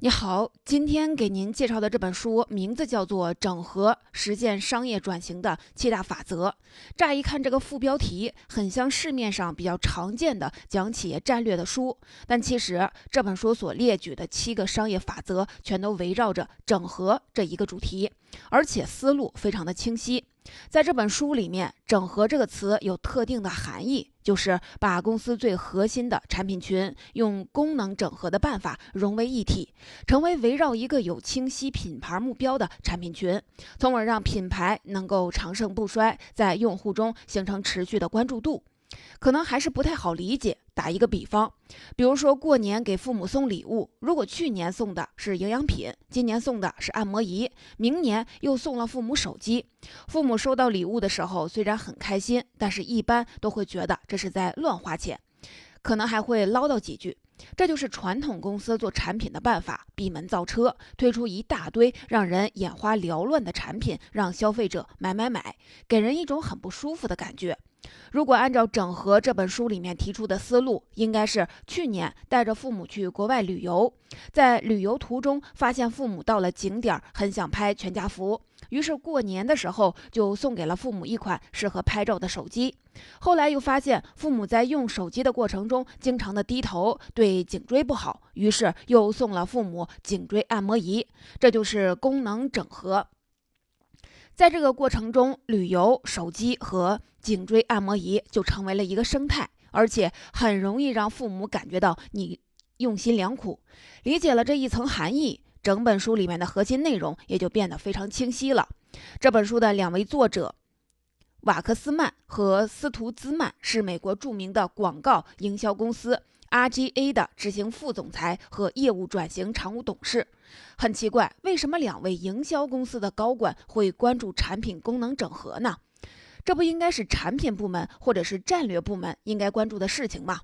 你好，今天给您介绍的这本书名字叫做《整合实践商业转型的七大法则》。乍一看，这个副标题很像市面上比较常见的讲企业战略的书，但其实这本书所列举的七个商业法则，全都围绕着整合这一个主题，而且思路非常的清晰。在这本书里面，“整合”这个词有特定的含义，就是把公司最核心的产品群用功能整合的办法融为一体，成为围绕一个有清晰品牌目标的产品群，从而让品牌能够长盛不衰，在用户中形成持续的关注度。可能还是不太好理解。打一个比方，比如说过年给父母送礼物，如果去年送的是营养品，今年送的是按摩仪，明年又送了父母手机，父母收到礼物的时候虽然很开心，但是一般都会觉得这是在乱花钱，可能还会唠叨几句。这就是传统公司做产品的办法：闭门造车，推出一大堆让人眼花缭乱的产品，让消费者买买买，给人一种很不舒服的感觉。如果按照整合这本书里面提出的思路，应该是去年带着父母去国外旅游，在旅游途中发现父母到了景点很想拍全家福，于是过年的时候就送给了父母一款适合拍照的手机。后来又发现父母在用手机的过程中经常的低头，对颈椎不好，于是又送了父母颈椎按摩仪。这就是功能整合。在这个过程中，旅游、手机和颈椎按摩仪就成为了一个生态，而且很容易让父母感觉到你用心良苦。理解了这一层含义，整本书里面的核心内容也就变得非常清晰了。这本书的两位作者瓦克斯曼和斯图兹曼是美国著名的广告营销公司。RGA 的执行副总裁和业务转型常务董事，很奇怪，为什么两位营销公司的高管会关注产品功能整合呢？这不应该是产品部门或者是战略部门应该关注的事情吗？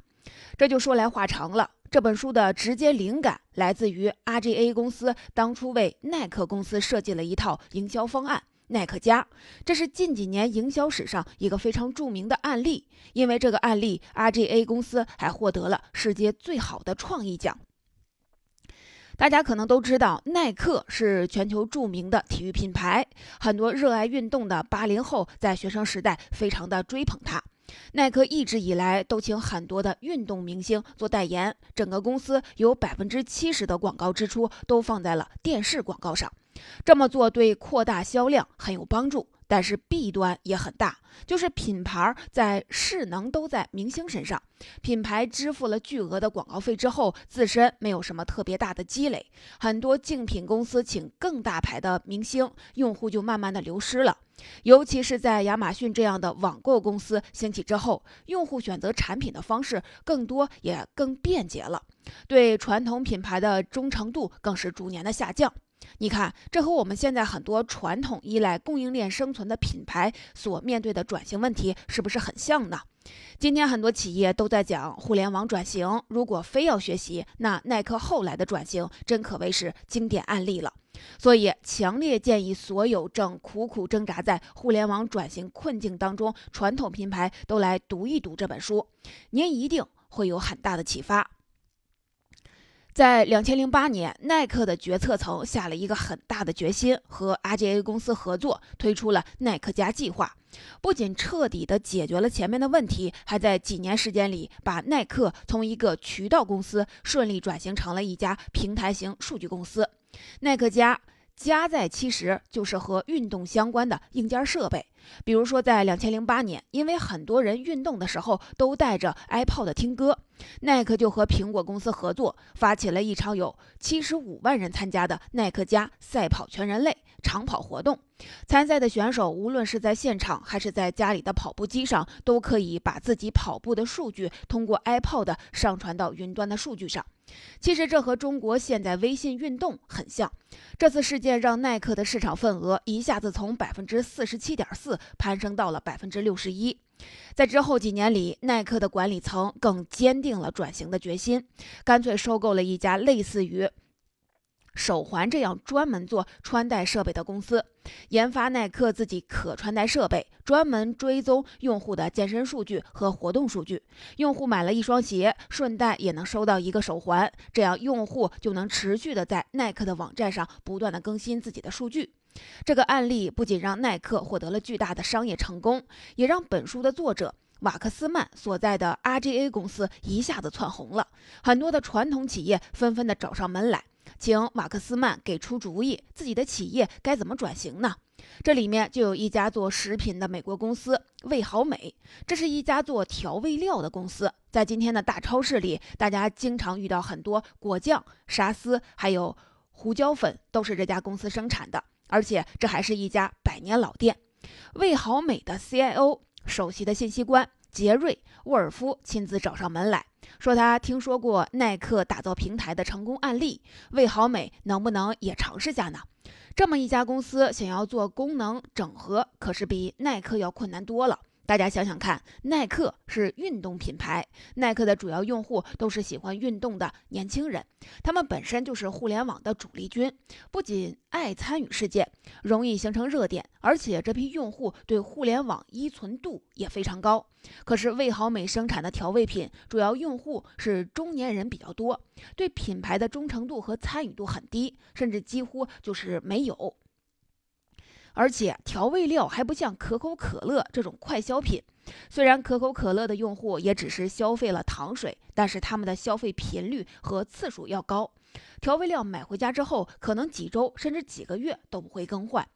这就说来话长了。这本书的直接灵感来自于 RGA 公司当初为耐克公司设计了一套营销方案。耐克家，这是近几年营销史上一个非常著名的案例。因为这个案例，RGA 公司还获得了世界最好的创意奖。大家可能都知道，耐克是全球著名的体育品牌，很多热爱运动的八零后在学生时代非常的追捧它。耐克一直以来都请很多的运动明星做代言，整个公司有百分之七十的广告支出都放在了电视广告上。这么做对扩大销量很有帮助，但是弊端也很大，就是品牌在势能都在明星身上，品牌支付了巨额的广告费之后，自身没有什么特别大的积累，很多竞品公司请更大牌的明星，用户就慢慢的流失了。尤其是在亚马逊这样的网购公司兴起之后，用户选择产品的方式更多也更便捷了，对传统品牌的忠诚度更是逐年的下降。你看，这和我们现在很多传统依赖供应链生存的品牌所面对的转型问题是不是很像呢？今天很多企业都在讲互联网转型，如果非要学习，那耐克后来的转型真可谓是经典案例了。所以，强烈建议所有正苦苦挣扎在互联网转型困境当中传统品牌都来读一读这本书，您一定会有很大的启发。在两千零八年，耐克的决策层下了一个很大的决心，和 RGA 公司合作，推出了耐克家计划。不仅彻底的解决了前面的问题，还在几年时间里把耐克从一个渠道公司顺利转型成了一家平台型数据公司。耐克家。加在其实就是和运动相关的硬件设备，比如说在两千零八年，因为很多人运动的时候都带着 iPod 听歌，耐克就和苹果公司合作，发起了一场有七十五万人参加的耐克家赛跑全人类长跑活动。参赛的选手无论是在现场还是在家里的跑步机上，都可以把自己跑步的数据通过 iPod 上传到云端的数据上。其实这和中国现在微信运动很像。这次事件让耐克的市场份额一下子从百分之四十七点四攀升到了百分之六十一。在之后几年里，耐克的管理层更坚定了转型的决心，干脆收购了一家类似于手环这样专门做穿戴设备的公司，研发耐克自己可穿戴设备，专门追踪用户的健身数据和活动数据。用户买了一双鞋，顺带也能收到一个手环，这样用户就能持续的在耐克的网站上不断的更新自己的数据。这个案例不仅让耐克获得了巨大的商业成功，也让本书的作者瓦克斯曼所在的 RGA 公司一下子窜红了，很多的传统企业纷纷的找上门来。请瓦克斯曼给出主意，自己的企业该怎么转型呢？这里面就有一家做食品的美国公司味好美，这是一家做调味料的公司。在今天的大超市里，大家经常遇到很多果酱、沙司，还有胡椒粉，都是这家公司生产的。而且这还是一家百年老店。味好美的 CIO 首席的信息官杰瑞·沃尔夫亲自找上门来。说他听说过耐克打造平台的成功案例，味好美能不能也尝试下呢？这么一家公司想要做功能整合，可是比耐克要困难多了。大家想想看，耐克是运动品牌，耐克的主要用户都是喜欢运动的年轻人，他们本身就是互联网的主力军，不仅爱参与事件，容易形成热点，而且这批用户对互联网依存度也非常高。可是味好美生产的调味品主要用户是中年人比较多，对品牌的忠诚度和参与度很低，甚至几乎就是没有。而且调味料还不像可口可乐这种快消品，虽然可口可乐的用户也只是消费了糖水，但是他们的消费频率和次数要高。调味料买回家之后，可能几周甚至几个月都不会更换。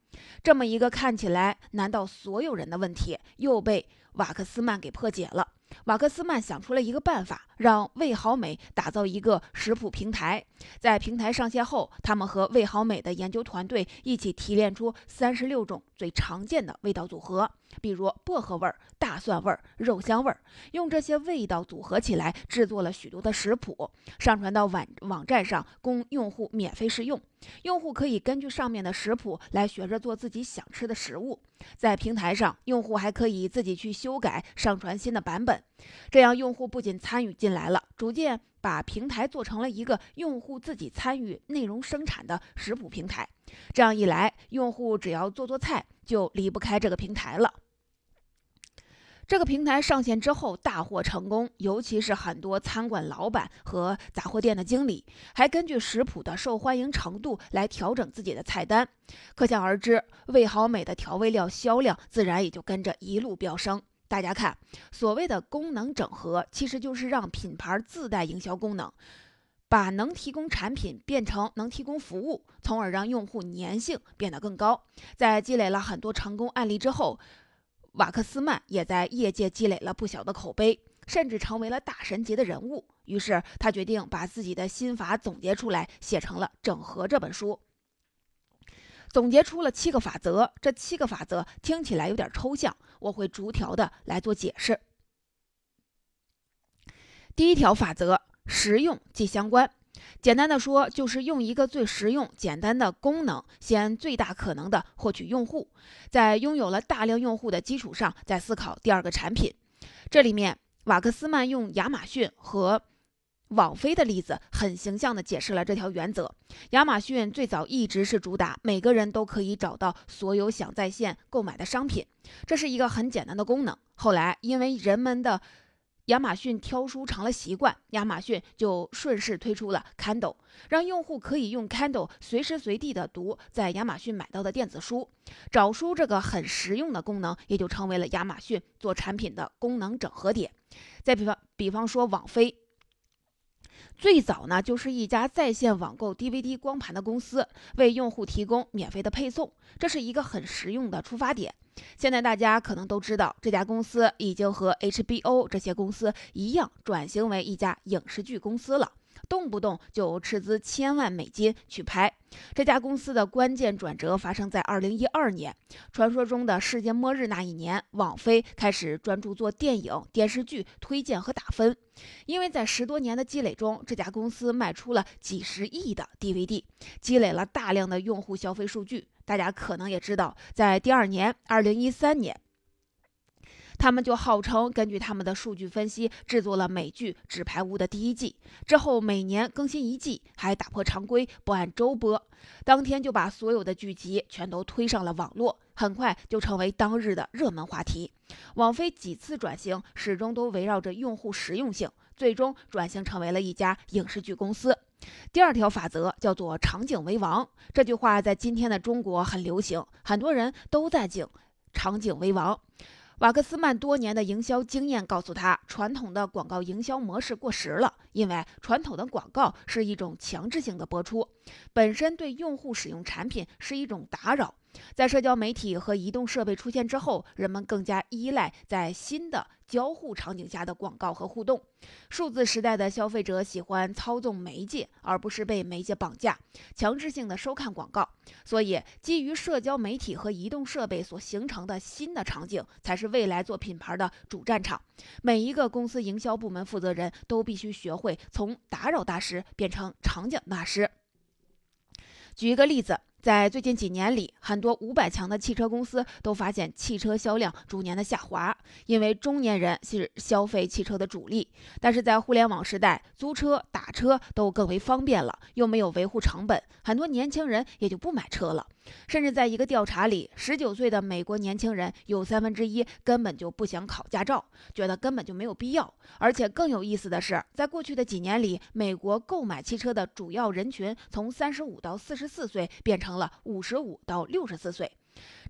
这么一个看起来难到所有人的问题，又被瓦克斯曼给破解了。瓦克斯曼想出了一个办法，让味好美打造一个食谱平台。在平台上线后，他们和味好美的研究团队一起提炼出三十六种最常见的味道组合，比如薄荷味、大蒜味、肉香味，用这些味道组合起来，制作了许多的食谱，上传到网网站上供用户免费试用。用户可以根据上面的食谱来学着做自己想吃的食物。在平台上，用户还可以自己去修改、上传新的版本。这样，用户不仅参与进来了，逐渐把平台做成了一个用户自己参与内容生产的食谱平台。这样一来，用户只要做做菜，就离不开这个平台了。这个平台上线之后大获成功，尤其是很多餐馆老板和杂货店的经理，还根据食谱的受欢迎程度来调整自己的菜单。可想而知，味好美的调味料销量自然也就跟着一路飙升。大家看，所谓的功能整合，其实就是让品牌自带营销功能，把能提供产品变成能提供服务，从而让用户粘性变得更高。在积累了很多成功案例之后，瓦克斯曼也在业界积累了不小的口碑，甚至成为了大神级的人物。于是他决定把自己的心法总结出来，写成了《整合》这本书。总结出了七个法则，这七个法则听起来有点抽象，我会逐条的来做解释。第一条法则：实用即相关。简单的说，就是用一个最实用、简单的功能，先最大可能的获取用户，在拥有了大量用户的基础上，再思考第二个产品。这里面，瓦克斯曼用亚马逊和网飞的例子，很形象地解释了这条原则。亚马逊最早一直是主打每个人都可以找到所有想在线购买的商品，这是一个很简单的功能。后来，因为人们的亚马逊挑书成了习惯，亚马逊就顺势推出了 Kindle，让用户可以用 Kindle 随时随地的读在亚马逊买到的电子书。找书这个很实用的功能，也就成为了亚马逊做产品的功能整合点。再比方，比方说网飞，最早呢就是一家在线网购 DVD 光盘的公司，为用户提供免费的配送，这是一个很实用的出发点。现在大家可能都知道，这家公司已经和 HBO 这些公司一样，转型为一家影视剧公司了。动不动就斥资千万美金去拍。这家公司的关键转折发生在二零一二年，传说中的世界末日那一年，网飞开始专注做电影、电视剧推荐和打分。因为在十多年的积累中，这家公司卖出了几十亿的 DVD，积累了大量的用户消费数据。大家可能也知道，在第二年，二零一三年。他们就号称根据他们的数据分析制作了美剧《纸牌屋》的第一季，之后每年更新一季，还打破常规不按周播，当天就把所有的剧集全都推上了网络，很快就成为当日的热门话题。网飞几次转型始终都围绕着用户实用性，最终转型成为了一家影视剧公司。第二条法则叫做“场景为王”，这句话在今天的中国很流行，很多人都在讲“场景为王”。瓦克斯曼多年的营销经验告诉他，传统的广告营销模式过时了，因为传统的广告是一种强制性的播出，本身对用户使用产品是一种打扰。在社交媒体和移动设备出现之后，人们更加依赖在新的交互场景下的广告和互动。数字时代的消费者喜欢操纵媒介，而不是被媒介绑架，强制性的收看广告。所以，基于社交媒体和移动设备所形成的新的场景，才是未来做品牌的主战场。每一个公司营销部门负责人都必须学会从打扰大师变成场景大师。举一个例子。在最近几年里，很多五百强的汽车公司都发现汽车销量逐年的下滑，因为中年人是消费汽车的主力。但是在互联网时代，租车、打车都更为方便了，又没有维护成本，很多年轻人也就不买车了。甚至在一个调查里，十九岁的美国年轻人有三分之一根本就不想考驾照，觉得根本就没有必要。而且更有意思的是，在过去的几年里，美国购买汽车的主要人群从三十五到四十四岁变成了五十五到六十四岁。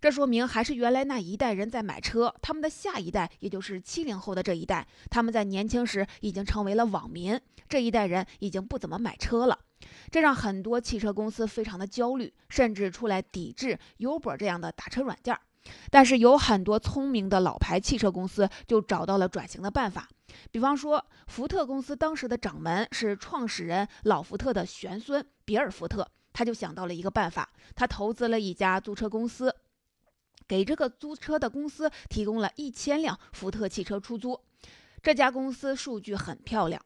这说明还是原来那一代人在买车，他们的下一代，也就是七零后的这一代，他们在年轻时已经成为了网民，这一代人已经不怎么买车了。这让很多汽车公司非常的焦虑，甚至出来抵制 Uber 这样的打车软件。但是有很多聪明的老牌汽车公司就找到了转型的办法。比方说，福特公司当时的掌门是创始人老福特的玄孙比尔·福特，他就想到了一个办法，他投资了一家租车公司，给这个租车的公司提供了一千辆福特汽车出租。这家公司数据很漂亮。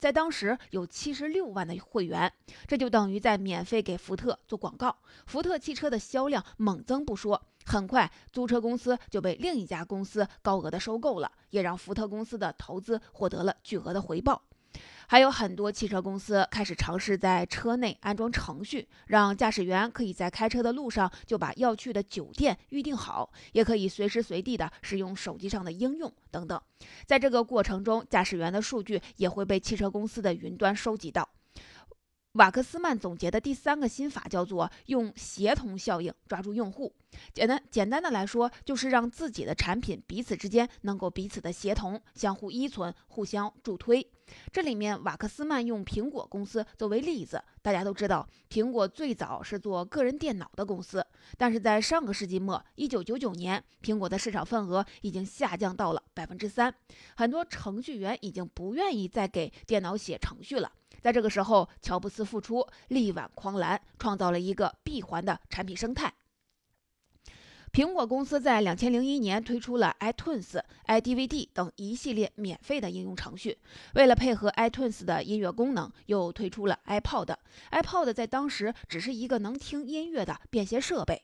在当时有七十六万的会员，这就等于在免费给福特做广告。福特汽车的销量猛增不说，很快租车公司就被另一家公司高额的收购了，也让福特公司的投资获得了巨额的回报。还有很多汽车公司开始尝试在车内安装程序，让驾驶员可以在开车的路上就把要去的酒店预定好，也可以随时随地的使用手机上的应用等等。在这个过程中，驾驶员的数据也会被汽车公司的云端收集到。瓦克斯曼总结的第三个心法叫做用协同效应抓住用户。简单简单的来说，就是让自己的产品彼此之间能够彼此的协同，相互依存，互相助推。这里面瓦克斯曼用苹果公司作为例子。大家都知道，苹果最早是做个人电脑的公司，但是在上个世纪末，一九九九年，苹果的市场份额已经下降到了百分之三，很多程序员已经不愿意再给电脑写程序了。在这个时候，乔布斯复出，力挽狂澜，创造了一个闭环的产品生态。苹果公司在两千零一年推出了 iTunes、iDVD 等一系列免费的应用程序。为了配合 iTunes 的音乐功能，又推出了 iPod。iPod 在当时只是一个能听音乐的便携设备。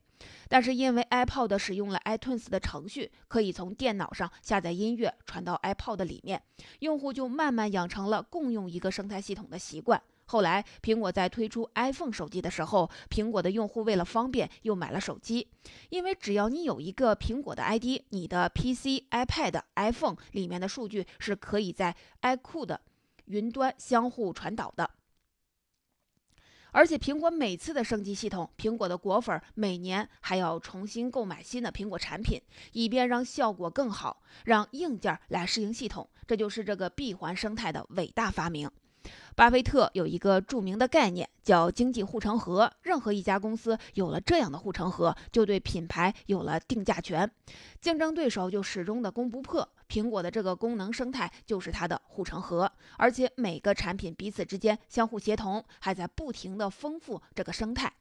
但是因为 iPod 使用了 iTunes 的程序，可以从电脑上下载音乐传到 iPod 里面，用户就慢慢养成了共用一个生态系统的习惯。后来，苹果在推出 iPhone 手机的时候，苹果的用户为了方便又买了手机，因为只要你有一个苹果的 ID，你的 PC、iPad、iPhone 里面的数据是可以在 iCloud 云端相互传导的。而且苹果每次的升级系统，苹果的果粉每年还要重新购买新的苹果产品，以便让效果更好，让硬件来适应系统。这就是这个闭环生态的伟大发明。巴菲特有一个著名的概念叫经济护城河，任何一家公司有了这样的护城河，就对品牌有了定价权，竞争对手就始终的攻不破。苹果的这个功能生态就是它的护城河，而且每个产品彼此之间相互协同，还在不停的丰富这个生态。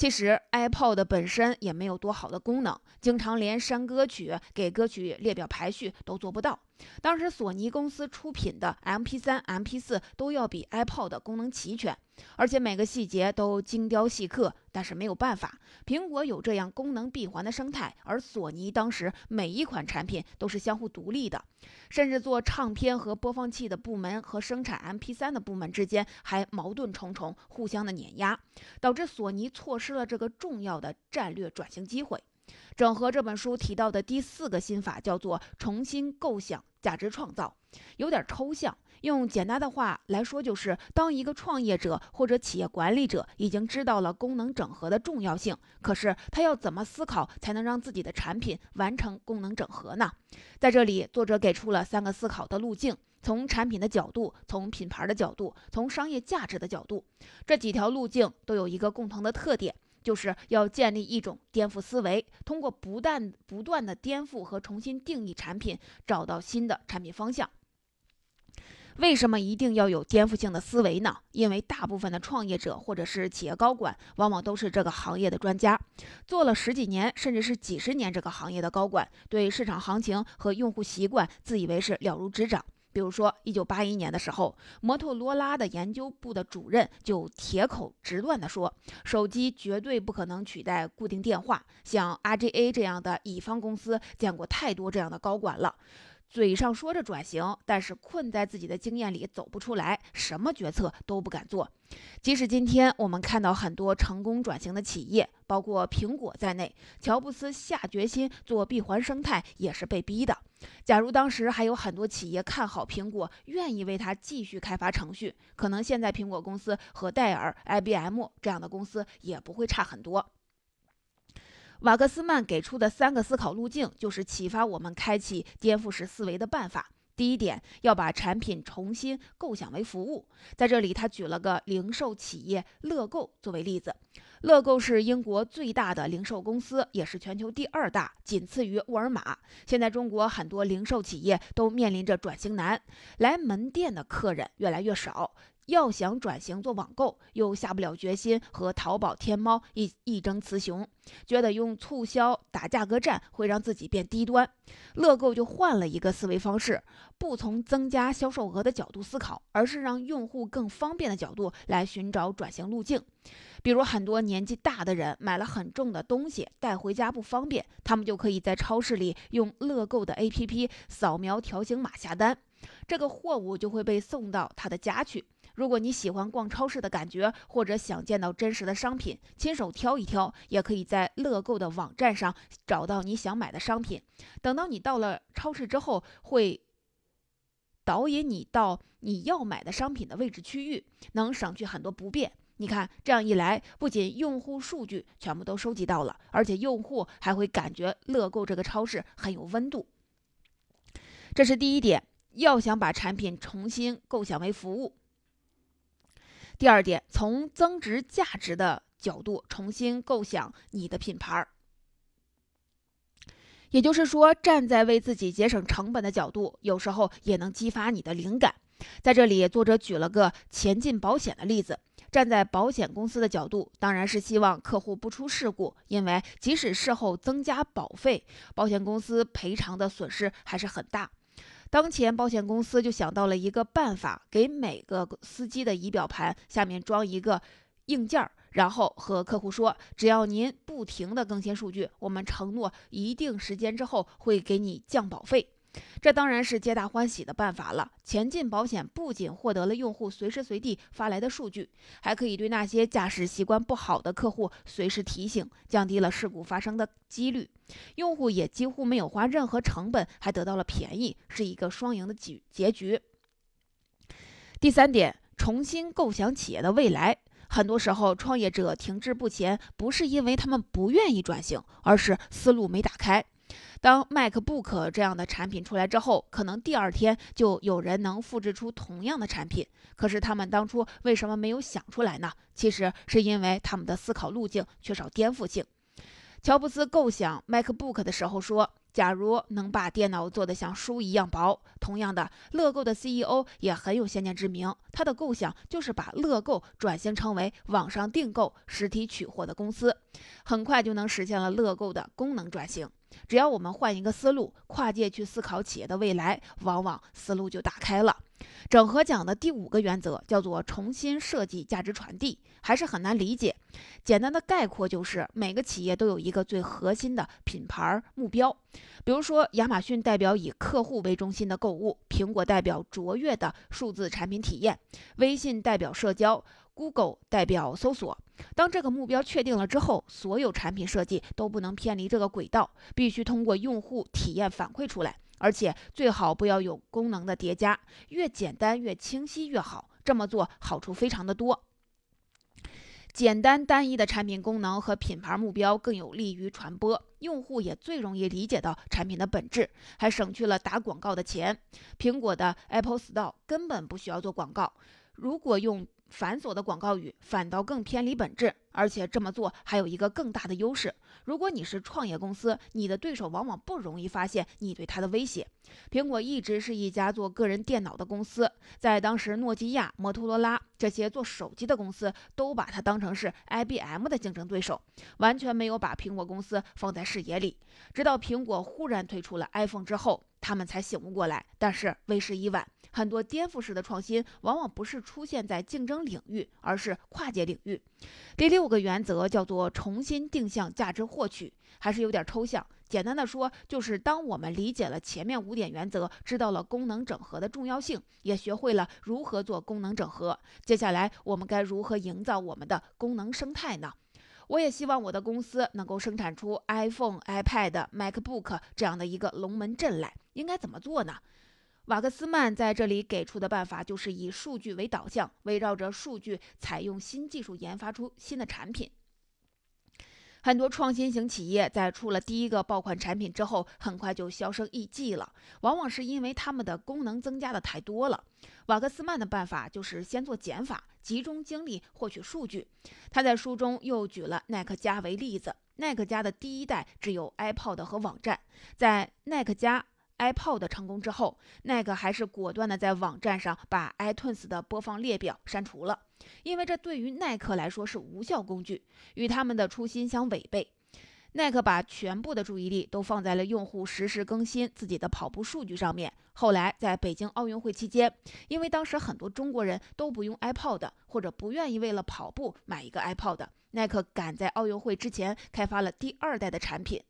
其实 iPod 本身也没有多好的功能，经常连删歌曲、给歌曲列表排序都做不到。当时索尼公司出品的 MP3、MP4 都要比 iPod 功能齐全，而且每个细节都精雕细刻。但是没有办法，苹果有这样功能闭环的生态，而索尼当时每一款产品都是相互独立的，甚至做唱片和播放器的部门和生产 MP3 的部门之间还矛盾重重，互相的碾压，导致索尼错失了这个重要的战略转型机会。整合这本书提到的第四个心法叫做重新构想价值创造，有点抽象。用简单的话来说，就是当一个创业者或者企业管理者已经知道了功能整合的重要性，可是他要怎么思考才能让自己的产品完成功能整合呢？在这里，作者给出了三个思考的路径：从产品的角度，从品牌的角度，从商业价值的角度。这几条路径都有一个共同的特点。就是要建立一种颠覆思维，通过不断不断的颠覆和重新定义产品，找到新的产品方向。为什么一定要有颠覆性的思维呢？因为大部分的创业者或者是企业高管，往往都是这个行业的专家，做了十几年甚至是几十年这个行业的高管，对市场行情和用户习惯自以为是了如指掌。比如说，一九八一年的时候，摩托罗拉的研究部的主任就铁口直断地说，手机绝对不可能取代固定电话。像 RGA 这样的乙方公司见过太多这样的高管了。嘴上说着转型，但是困在自己的经验里走不出来，什么决策都不敢做。即使今天我们看到很多成功转型的企业，包括苹果在内，乔布斯下决心做闭环生态也是被逼的。假如当时还有很多企业看好苹果，愿意为它继续开发程序，可能现在苹果公司和戴尔、IBM 这样的公司也不会差很多。瓦克斯曼给出的三个思考路径，就是启发我们开启颠覆式思维的办法。第一点，要把产品重新构想为服务。在这里，他举了个零售企业乐购作为例子。乐购是英国最大的零售公司，也是全球第二大，仅次于沃尔玛。现在，中国很多零售企业都面临着转型难，来门店的客人越来越少。要想转型做网购，又下不了决心和淘宝、天猫一一争雌雄，觉得用促销打价格战会让自己变低端。乐购就换了一个思维方式，不从增加销售额的角度思考，而是让用户更方便的角度来寻找转型路径。比如很多年纪大的人买了很重的东西带回家不方便，他们就可以在超市里用乐购的 APP 扫描条形码下单，这个货物就会被送到他的家去。如果你喜欢逛超市的感觉，或者想见到真实的商品，亲手挑一挑，也可以在乐购的网站上找到你想买的商品。等到你到了超市之后，会导引你到你要买的商品的位置区域，能省去很多不便。你看，这样一来，不仅用户数据全部都收集到了，而且用户还会感觉乐购这个超市很有温度。这是第一点，要想把产品重新构想为服务。第二点，从增值价值的角度重新构想你的品牌儿，也就是说，站在为自己节省成本的角度，有时候也能激发你的灵感。在这里，作者举了个前进保险的例子。站在保险公司的角度，当然是希望客户不出事故，因为即使事后增加保费，保险公司赔偿的损失还是很大。当前保险公司就想到了一个办法，给每个司机的仪表盘下面装一个硬件儿，然后和客户说，只要您不停的更新数据，我们承诺一定时间之后会给你降保费。这当然是皆大欢喜的办法了。前进保险不仅获得了用户随时随地发来的数据，还可以对那些驾驶习惯不好的客户随时提醒，降低了事故发生的几率。用户也几乎没有花任何成本，还得到了便宜，是一个双赢的结结局。第三点，重新构想企业的未来。很多时候，创业者停滞不前，不是因为他们不愿意转型，而是思路没打开。当 MacBook 这样的产品出来之后，可能第二天就有人能复制出同样的产品。可是他们当初为什么没有想出来呢？其实是因为他们的思考路径缺少颠覆性。乔布斯构想 MacBook 的时候说：“假如能把电脑做得像书一样薄。”同样的，乐购的 CEO 也很有先见之明，他的构想就是把乐购转型成为网上订购、实体取货的公司，很快就能实现了乐购的功能转型。只要我们换一个思路，跨界去思考企业的未来，往往思路就打开了。整合讲的第五个原则叫做重新设计价值传递，还是很难理解。简单的概括就是，每个企业都有一个最核心的品牌目标。比如说，亚马逊代表以客户为中心的购物，苹果代表卓越的数字产品体验，微信代表社交。Google 代表搜索。当这个目标确定了之后，所有产品设计都不能偏离这个轨道，必须通过用户体验反馈出来，而且最好不要有功能的叠加，越简单越清晰越好。这么做好处非常的多。简单单一的产品功能和品牌目标更有利于传播，用户也最容易理解到产品的本质，还省去了打广告的钱。苹果的 Apple Store 根本不需要做广告，如果用。繁琐的广告语反倒更偏离本质，而且这么做还有一个更大的优势：如果你是创业公司，你的对手往往不容易发现你对他的威胁。苹果一直是一家做个人电脑的公司，在当时，诺基亚、摩托罗拉这些做手机的公司都把它当成是 IBM 的竞争对手，完全没有把苹果公司放在视野里。直到苹果忽然推出了 iPhone 之后。他们才醒悟过来，但是为时已晚。很多颠覆式的创新往往不是出现在竞争领域，而是跨界领域。第六个原则叫做重新定向价值获取，还是有点抽象。简单的说，就是当我们理解了前面五点原则，知道了功能整合的重要性，也学会了如何做功能整合，接下来我们该如何营造我们的功能生态呢？我也希望我的公司能够生产出 iPhone、iPad、MacBook 这样的一个龙门阵来。应该怎么做呢？瓦克斯曼在这里给出的办法就是以数据为导向，围绕着数据，采用新技术研发出新的产品。很多创新型企业在出了第一个爆款产品之后，很快就销声匿迹了，往往是因为他们的功能增加的太多了。瓦克斯曼的办法就是先做减法，集中精力获取数据。他在书中又举了耐克家为例子，耐克家的第一代只有 iPod 和网站，在耐克家。iPod 成功之后，耐克还是果断的在网站上把 iTunes 的播放列表删除了，因为这对于耐克来说是无效工具，与他们的初心相违背。耐克把全部的注意力都放在了用户实时更新自己的跑步数据上面。后来在北京奥运会期间，因为当时很多中国人都不用 iPod 或者不愿意为了跑步买一个 iPod，耐克赶在奥运会之前开发了第二代的产品。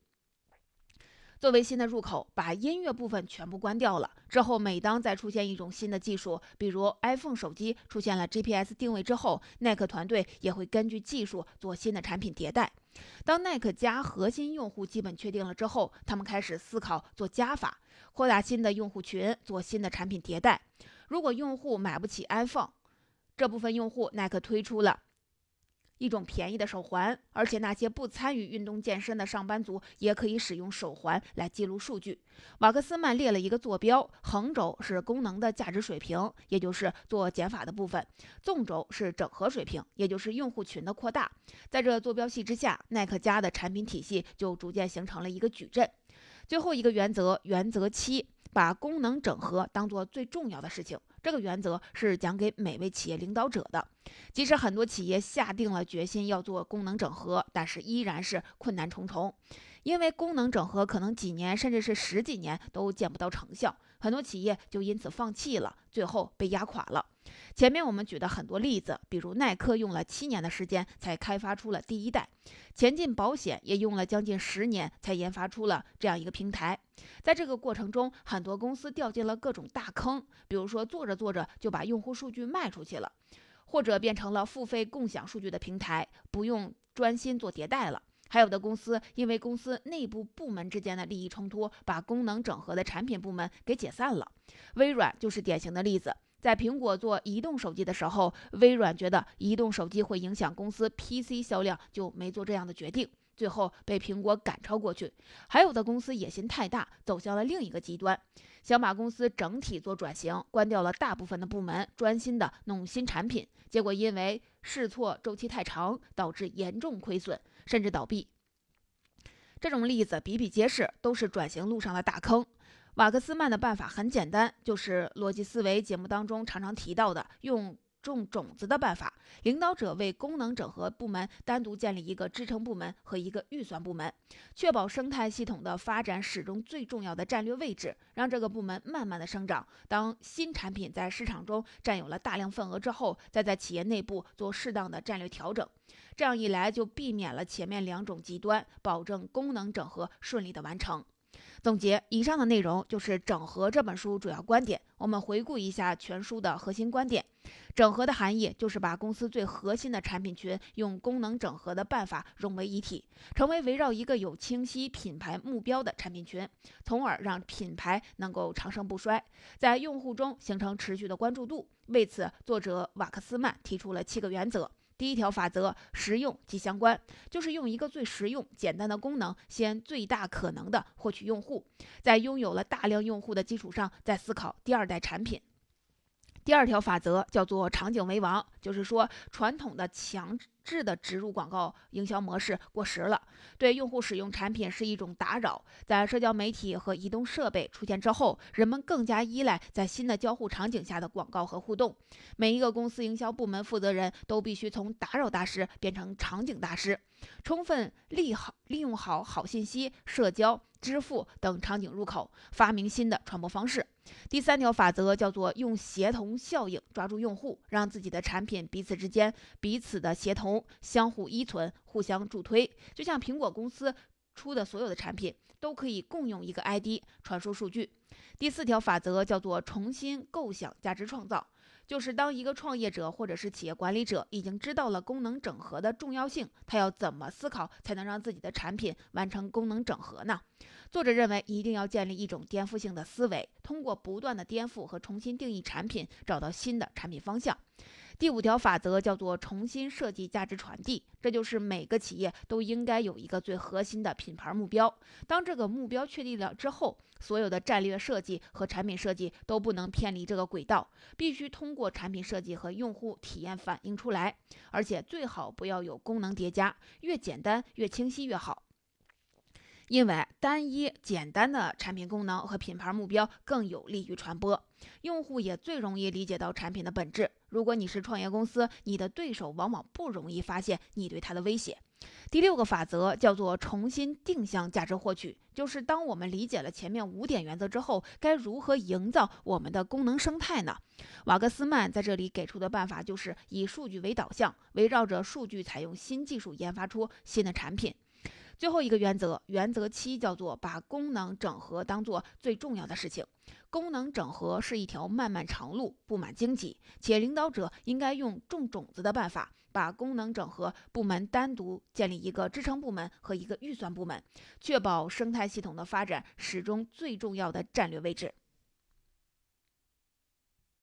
作为新的入口，把音乐部分全部关掉了。之后，每当再出现一种新的技术，比如 iPhone 手机出现了 GPS 定位之后，耐克团队也会根据技术做新的产品迭代。当耐克加核心用户基本确定了之后，他们开始思考做加法，扩大新的用户群，做新的产品迭代。如果用户买不起 iPhone，这部分用户，耐克推出了。一种便宜的手环，而且那些不参与运动健身的上班族也可以使用手环来记录数据。瓦克斯曼列了一个坐标，横轴是功能的价值水平，也就是做减法的部分；纵轴是整合水平，也就是用户群的扩大。在这坐标系之下，耐克家的产品体系就逐渐形成了一个矩阵。最后一个原则，原则七，把功能整合当做最重要的事情。这个原则是讲给每位企业领导者的。即使很多企业下定了决心要做功能整合，但是依然是困难重重，因为功能整合可能几年甚至是十几年都见不到成效，很多企业就因此放弃了，最后被压垮了。前面我们举的很多例子，比如耐克用了七年的时间才开发出了第一代，前进保险也用了将近十年才研发出了这样一个平台。在这个过程中，很多公司掉进了各种大坑，比如说做着做着就把用户数据卖出去了，或者变成了付费共享数据的平台，不用专心做迭代了。还有的公司因为公司内部部门之间的利益冲突，把功能整合的产品部门给解散了。微软就是典型的例子。在苹果做移动手机的时候，微软觉得移动手机会影响公司 PC 销量，就没做这样的决定，最后被苹果赶超过去。还有的公司野心太大，走向了另一个极端，想把公司整体做转型，关掉了大部分的部门，专心的弄新产品，结果因为试错周期太长，导致严重亏损，甚至倒闭。这种例子比比皆是，都是转型路上的大坑。瓦克斯曼的办法很简单，就是逻辑思维节目当中常常提到的用。种种子的办法，领导者为功能整合部门单独建立一个支撑部门和一个预算部门，确保生态系统的发展始终最重要的战略位置，让这个部门慢慢的生长。当新产品在市场中占有了大量份额之后，再在企业内部做适当的战略调整。这样一来，就避免了前面两种极端，保证功能整合顺利的完成。总结以上的内容就是《整合》这本书主要观点。我们回顾一下全书的核心观点：整合的含义就是把公司最核心的产品群用功能整合的办法融为一体，成为围绕一个有清晰品牌目标的产品群，从而让品牌能够长盛不衰，在用户中形成持续的关注度。为此，作者瓦克斯曼提出了七个原则。第一条法则：实用及相关，就是用一个最实用、简单的功能，先最大可能的获取用户，在拥有了大量用户的基础上，再思考第二代产品。第二条法则叫做场景为王，就是说传统的强质的植入广告营销模式过时了，对用户使用产品是一种打扰。在社交媒体和移动设备出现之后，人们更加依赖在新的交互场景下的广告和互动。每一个公司营销部门负责人都必须从打扰大师变成场景大师，充分利好利用好好信息、社交。支付等场景入口，发明新的传播方式。第三条法则叫做用协同效应抓住用户，让自己的产品彼此之间彼此的协同，相互依存，互相助推。就像苹果公司出的所有的产品都可以共用一个 ID 传输数据。第四条法则叫做重新构想价值创造。就是当一个创业者或者是企业管理者已经知道了功能整合的重要性，他要怎么思考才能让自己的产品完成功能整合呢？作者认为，一定要建立一种颠覆性的思维，通过不断的颠覆和重新定义产品，找到新的产品方向。第五条法则叫做重新设计价值传递，这就是每个企业都应该有一个最核心的品牌目标。当这个目标确立了之后，所有的战略设计和产品设计都不能偏离这个轨道，必须通过产品设计和用户体验反映出来，而且最好不要有功能叠加，越简单越清晰越好。因为单一简单的产品功能和品牌目标更有利于传播，用户也最容易理解到产品的本质。如果你是创业公司，你的对手往往不容易发现你对他的威胁。第六个法则叫做重新定向价值获取，就是当我们理解了前面五点原则之后，该如何营造我们的功能生态呢？瓦格斯曼在这里给出的办法就是以数据为导向，围绕着数据采用新技术研发出新的产品。最后一个原则，原则七叫做把功能整合当做最重要的事情。功能整合是一条漫漫长路，布满荆棘，且领导者应该用种种子的办法，把功能整合部门单独建立一个支撑部门和一个预算部门，确保生态系统的发展始终最重要的战略位置。